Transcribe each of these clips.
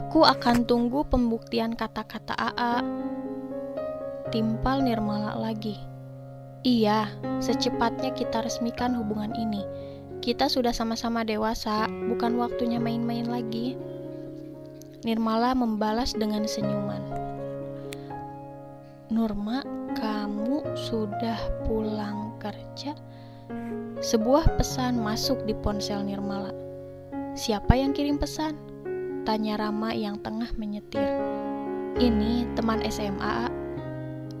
Aku akan tunggu pembuktian kata-kata AA. Timpal Nirmala lagi. Iya, secepatnya kita resmikan hubungan ini. Kita sudah sama-sama dewasa, bukan waktunya main-main lagi. Nirmala membalas dengan senyuman. Nurma, kamu sudah pulang kerja? Sebuah pesan masuk di ponsel Nirmala. Siapa yang kirim pesan? Tanya Rama yang tengah menyetir. Ini teman SMA.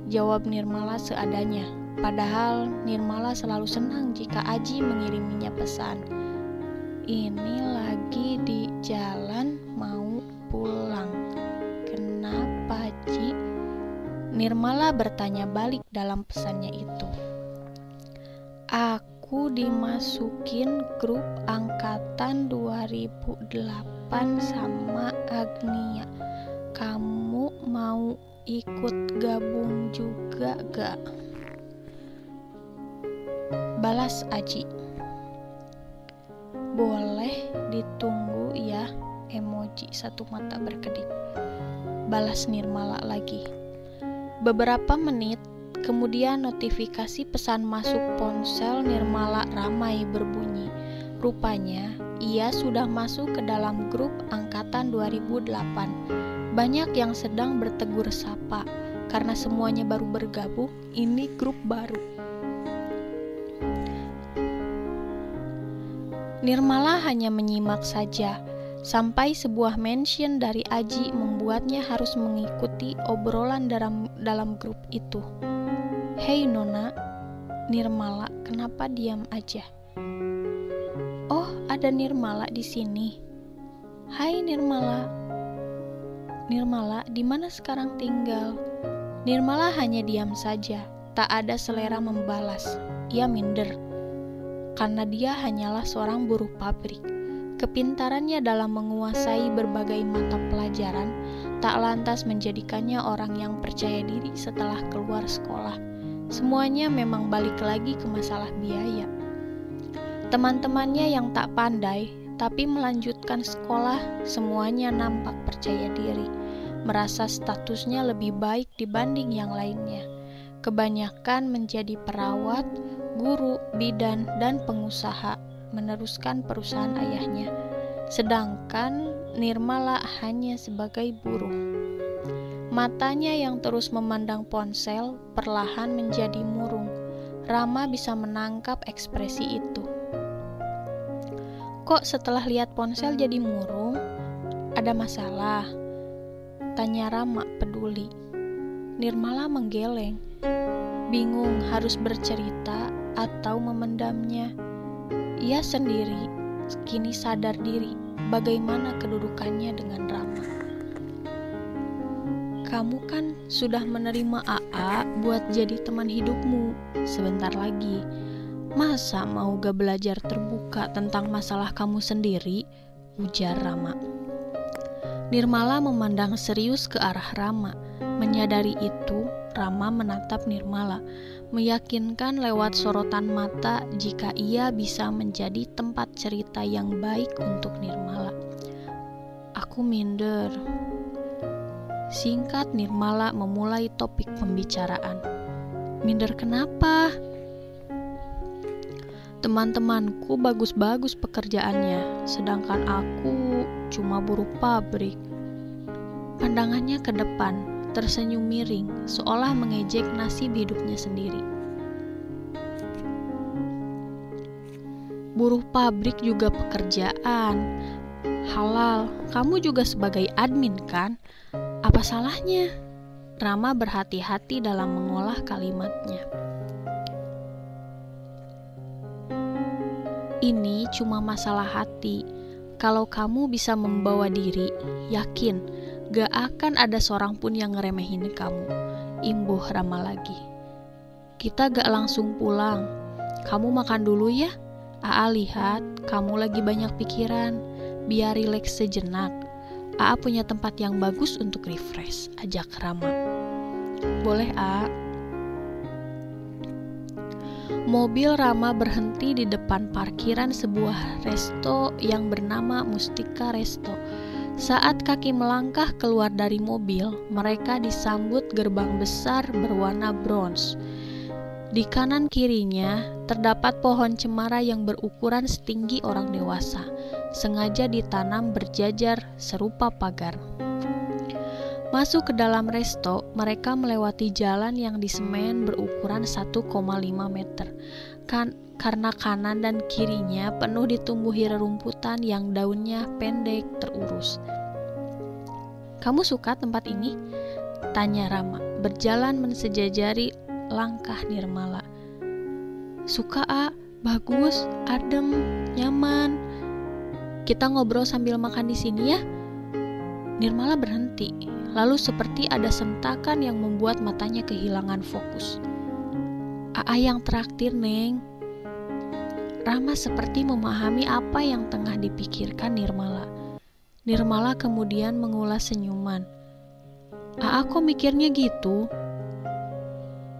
Jawab Nirmala seadanya. Padahal Nirmala selalu senang jika Aji mengiriminya pesan. Ini lagi di jalan mau pulang. Kenapa, Ji? Nirmala bertanya balik dalam pesannya itu. Aku dimasukin grup angkatan 2008 sama Agnia. Kamu mau ikut gabung juga gak? Balas Aji. Boleh ditunggu ya, emoji satu mata berkedip. Balas Nirmala lagi. Beberapa menit Kemudian notifikasi pesan masuk ponsel Nirmala ramai berbunyi. Rupanya, ia sudah masuk ke dalam grup angkatan 2008. Banyak yang sedang bertegur sapa karena semuanya baru bergabung, ini grup baru. Nirmala hanya menyimak saja sampai sebuah mention dari Aji membuatnya harus mengikuti obrolan dalam dalam grup itu. Hei Nona, Nirmala, kenapa diam aja? Oh, ada Nirmala di sini. Hai Nirmala. Nirmala, di mana sekarang tinggal? Nirmala hanya diam saja, tak ada selera membalas. Ia minder. Karena dia hanyalah seorang buruh pabrik. Kepintarannya dalam menguasai berbagai mata pelajaran tak lantas menjadikannya orang yang percaya diri setelah keluar sekolah Semuanya memang balik lagi ke masalah biaya. Teman-temannya yang tak pandai tapi melanjutkan sekolah, semuanya nampak percaya diri, merasa statusnya lebih baik dibanding yang lainnya. Kebanyakan menjadi perawat, guru, bidan, dan pengusaha, meneruskan perusahaan ayahnya. Sedangkan Nirmala hanya sebagai buruh. Matanya yang terus memandang ponsel perlahan menjadi murung. Rama bisa menangkap ekspresi itu. Kok setelah lihat ponsel jadi murung? Ada masalah? Tanya Rama peduli. Nirmala menggeleng. Bingung harus bercerita atau memendamnya. Ia sendiri kini sadar diri bagaimana kedudukannya dengan Rama kamu kan sudah menerima AA buat jadi teman hidupmu sebentar lagi. Masa mau gak belajar terbuka tentang masalah kamu sendiri? Ujar Rama. Nirmala memandang serius ke arah Rama. Menyadari itu, Rama menatap Nirmala, meyakinkan lewat sorotan mata jika ia bisa menjadi tempat cerita yang baik untuk Nirmala. Aku minder, Singkat Nirmala memulai topik pembicaraan. Minder kenapa? Teman-temanku bagus-bagus pekerjaannya, sedangkan aku cuma buruh pabrik. Pandangannya ke depan, tersenyum miring, seolah mengejek nasib hidupnya sendiri. Buruh pabrik juga pekerjaan. Halal, kamu juga sebagai admin kan? Apa salahnya? Rama berhati-hati dalam mengolah kalimatnya. Ini cuma masalah hati. Kalau kamu bisa membawa diri, yakin gak akan ada seorang pun yang ngeremehin kamu. Imbuh Rama lagi. Kita gak langsung pulang. Kamu makan dulu ya. Aa lihat kamu lagi banyak pikiran. Biar rileks sejenak AA punya tempat yang bagus untuk refresh, ajak Rama. Boleh, A. Mobil Rama berhenti di depan parkiran sebuah resto yang bernama Mustika Resto. Saat kaki melangkah keluar dari mobil, mereka disambut gerbang besar berwarna bronze. Di kanan kirinya terdapat pohon cemara yang berukuran setinggi orang dewasa, sengaja ditanam berjajar serupa pagar. Masuk ke dalam resto, mereka melewati jalan yang disemen berukuran 1,5 meter. Kan karena kanan dan kirinya penuh ditumbuhi rerumputan yang daunnya pendek terurus. Kamu suka tempat ini? Tanya Rama, berjalan mensejajari langkah Nirmala. Suka, A. Bagus, adem, nyaman. Kita ngobrol sambil makan di sini ya. Nirmala berhenti, lalu seperti ada sentakan yang membuat matanya kehilangan fokus. Aa yang traktir, Neng. Rama seperti memahami apa yang tengah dipikirkan Nirmala. Nirmala kemudian mengulas senyuman. Aa kok mikirnya gitu?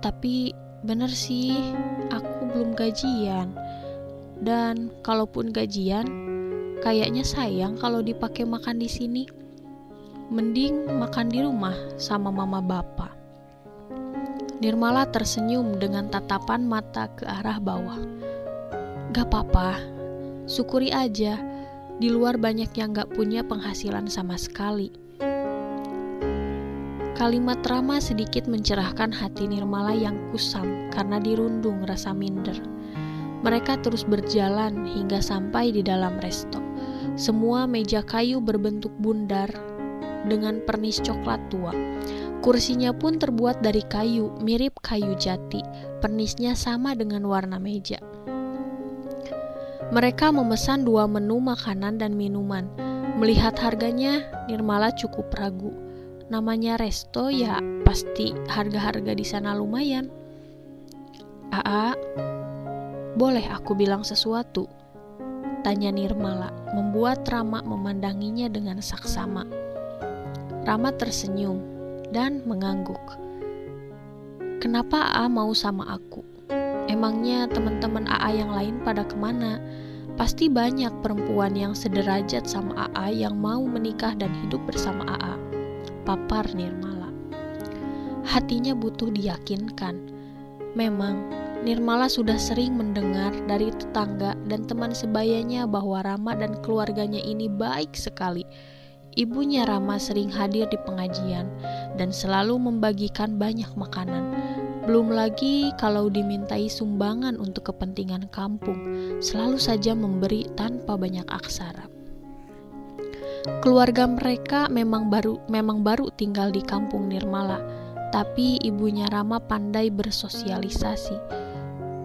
Tapi bener sih, aku belum gajian. Dan kalaupun gajian, kayaknya sayang kalau dipakai makan di sini. Mending makan di rumah sama mama bapak. Nirmala tersenyum dengan tatapan mata ke arah bawah. Gak apa-apa, syukuri aja di luar banyak yang gak punya penghasilan sama sekali. Kalimat Rama sedikit mencerahkan hati Nirmala yang kusam karena dirundung rasa minder. Mereka terus berjalan hingga sampai di dalam resto. Semua meja kayu berbentuk bundar dengan pernis coklat tua. Kursinya pun terbuat dari kayu, mirip kayu jati. Pernisnya sama dengan warna meja. Mereka memesan dua menu makanan dan minuman. Melihat harganya, Nirmala cukup ragu. Namanya resto ya pasti harga-harga di sana lumayan. Aa, boleh aku bilang sesuatu? Tanya Nirmala, membuat Rama memandanginya dengan saksama. Rama tersenyum dan mengangguk. Kenapa Aa mau sama aku? Emangnya teman-teman AA yang lain pada ke mana? Pasti banyak perempuan yang sederajat sama AA yang mau menikah dan hidup bersama AA. Papar Nirmala. Hatinya butuh diyakinkan. Memang, Nirmala sudah sering mendengar dari tetangga dan teman sebayanya bahwa Rama dan keluarganya ini baik sekali. Ibunya Rama sering hadir di pengajian dan selalu membagikan banyak makanan belum lagi kalau dimintai sumbangan untuk kepentingan kampung, selalu saja memberi tanpa banyak aksara. Keluarga mereka memang baru memang baru tinggal di kampung Nirmala, tapi ibunya Rama pandai bersosialisasi.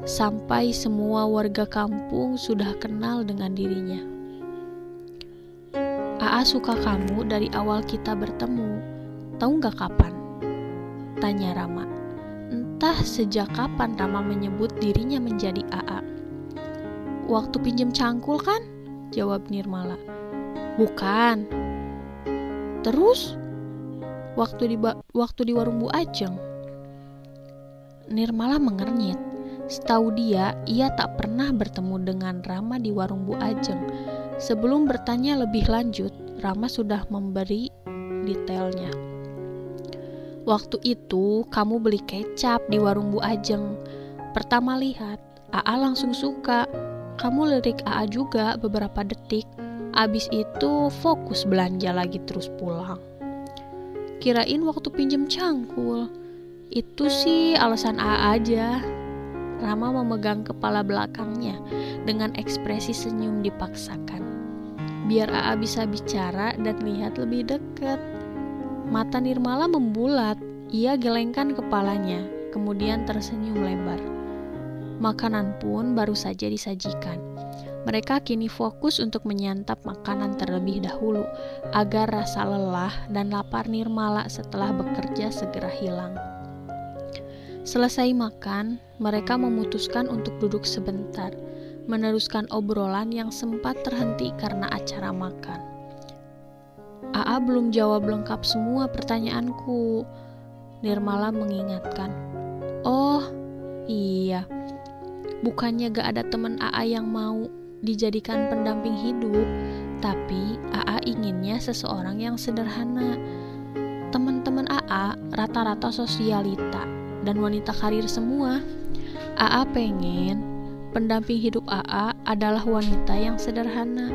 Sampai semua warga kampung sudah kenal dengan dirinya. Aa suka kamu dari awal kita bertemu. Tahu nggak kapan? Tanya Rama. Entah sejak kapan Rama menyebut dirinya menjadi AA. Waktu pinjem cangkul kan? Jawab Nirmala. Bukan. Terus? Waktu di waktu di warung Bu Ajeng. Nirmala mengernyit. Setahu dia, ia tak pernah bertemu dengan Rama di warung Bu Ajeng. Sebelum bertanya lebih lanjut, Rama sudah memberi detailnya. Waktu itu kamu beli kecap di warung Bu Ajeng. Pertama lihat, AA langsung suka. Kamu lirik AA juga beberapa detik. Abis itu fokus belanja lagi terus pulang. Kirain waktu pinjem cangkul. Itu sih alasan AA aja. Rama memegang kepala belakangnya dengan ekspresi senyum dipaksakan. Biar AA bisa bicara dan lihat lebih dekat. Mata Nirmala membulat. Ia gelengkan kepalanya, kemudian tersenyum lebar. Makanan pun baru saja disajikan. Mereka kini fokus untuk menyantap makanan terlebih dahulu agar rasa lelah dan lapar Nirmala setelah bekerja segera hilang. Selesai makan, mereka memutuskan untuk duduk sebentar, meneruskan obrolan yang sempat terhenti karena acara makan. AA belum jawab lengkap semua pertanyaanku. Nirmala mengingatkan. Oh, iya. Bukannya gak ada teman AA yang mau dijadikan pendamping hidup, Tapi AA inginnya seseorang yang sederhana. Teman-teman AA rata-rata sosialita dan wanita karir semua. AA pengen pendamping hidup AA adalah wanita yang sederhana,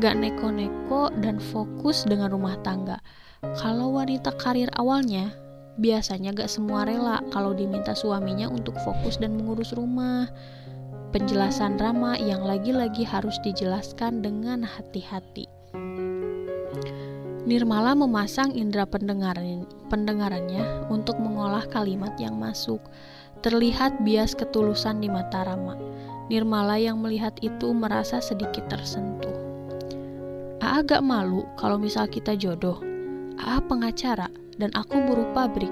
gak neko-neko dan fokus dengan rumah tangga. Kalau wanita karir awalnya, biasanya gak semua rela kalau diminta suaminya untuk fokus dan mengurus rumah. Penjelasan Rama yang lagi-lagi harus dijelaskan dengan hati-hati. Nirmala memasang indera pendengaran, pendengarannya untuk mengolah kalimat yang masuk. Terlihat bias ketulusan di mata Rama. Nirmala yang melihat itu merasa sedikit tersentuh. Aa agak malu kalau misal kita jodoh. Aa pengacara dan aku buruh pabrik.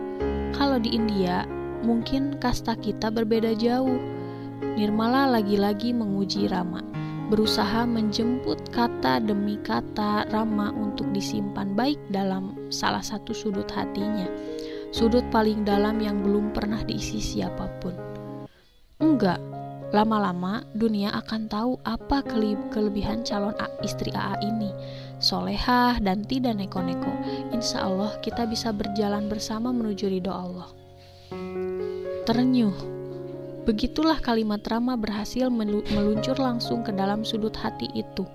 Kalau di India, mungkin kasta kita berbeda jauh Nirmala lagi-lagi menguji Rama, berusaha menjemput kata demi kata Rama untuk disimpan baik dalam salah satu sudut hatinya, sudut paling dalam yang belum pernah diisi siapa pun. Enggak, lama-lama dunia akan tahu apa kelebihan calon istri AA ini. Solehah dan tidak neko-neko. Insya Allah kita bisa berjalan bersama menuju ridho Allah. Terenyuh Begitulah kalimat Rama berhasil meluncur langsung ke dalam sudut hati itu,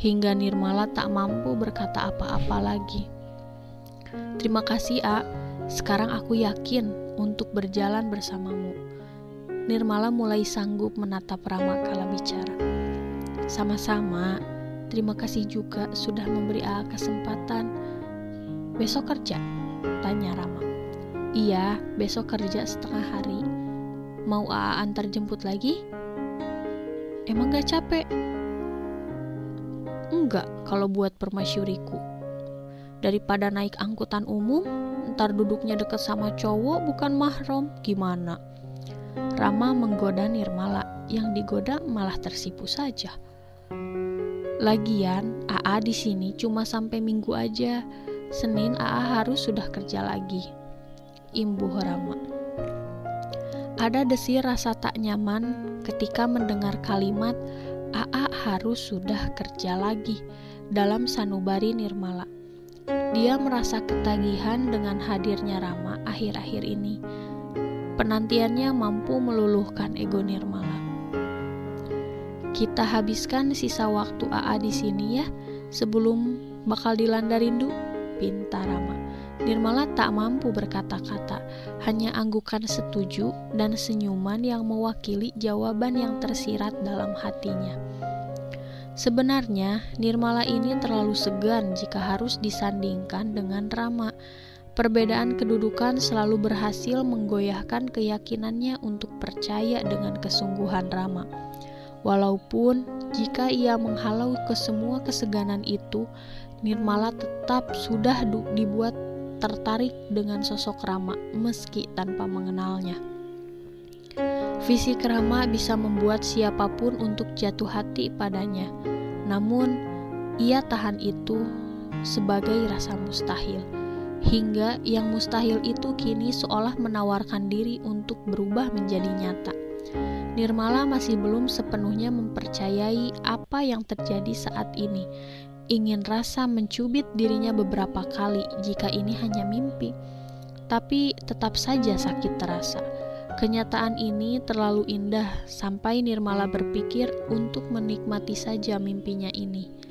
hingga Nirmala tak mampu berkata apa-apa lagi. Terima kasih, A. Sekarang aku yakin untuk berjalan bersamamu. Nirmala mulai sanggup menatap Rama kala bicara. Sama-sama, terima kasih juga sudah memberi A kesempatan. Besok kerja? Tanya Rama. Iya, besok kerja setengah hari Mau AA antar jemput lagi? Emang gak capek? Enggak, kalau buat permasyuriku. Daripada naik angkutan umum, ntar duduknya deket sama cowok bukan mahram, gimana? Rama menggoda Nirmala, yang digoda malah tersipu saja. Lagian, AA di sini cuma sampai minggu aja. Senin AA harus sudah kerja lagi. Imbuh Rama. Ada desir rasa tak nyaman ketika mendengar kalimat AA harus sudah kerja lagi dalam sanubari Nirmala. Dia merasa ketagihan dengan hadirnya Rama akhir-akhir ini. Penantiannya mampu meluluhkan ego Nirmala. Kita habiskan sisa waktu AA di sini ya, sebelum bakal dilanda rindu, pinta Rama. Nirmala tak mampu berkata-kata, hanya anggukan setuju dan senyuman yang mewakili jawaban yang tersirat dalam hatinya. Sebenarnya, Nirmala ini terlalu segan jika harus disandingkan dengan Rama. Perbedaan kedudukan selalu berhasil menggoyahkan keyakinannya untuk percaya dengan kesungguhan Rama. Walaupun jika ia menghalau ke semua keseganan itu, Nirmala tetap sudah dibuat tertarik dengan sosok Rama meski tanpa mengenalnya. Fisik Rama bisa membuat siapa pun untuk jatuh hati padanya. Namun, ia tahan itu sebagai rasa mustahil. Hingga yang mustahil itu kini seolah menawarkan diri untuk berubah menjadi nyata. Nirmala masih belum sepenuhnya mempercayai apa yang terjadi saat ini ingin rasa mencubit dirinya beberapa kali jika ini hanya mimpi, tapi tetap saja sakit terasa. Kenyataan ini terlalu indah sampai Nirmala berpikir untuk menikmati saja mimpinya ini.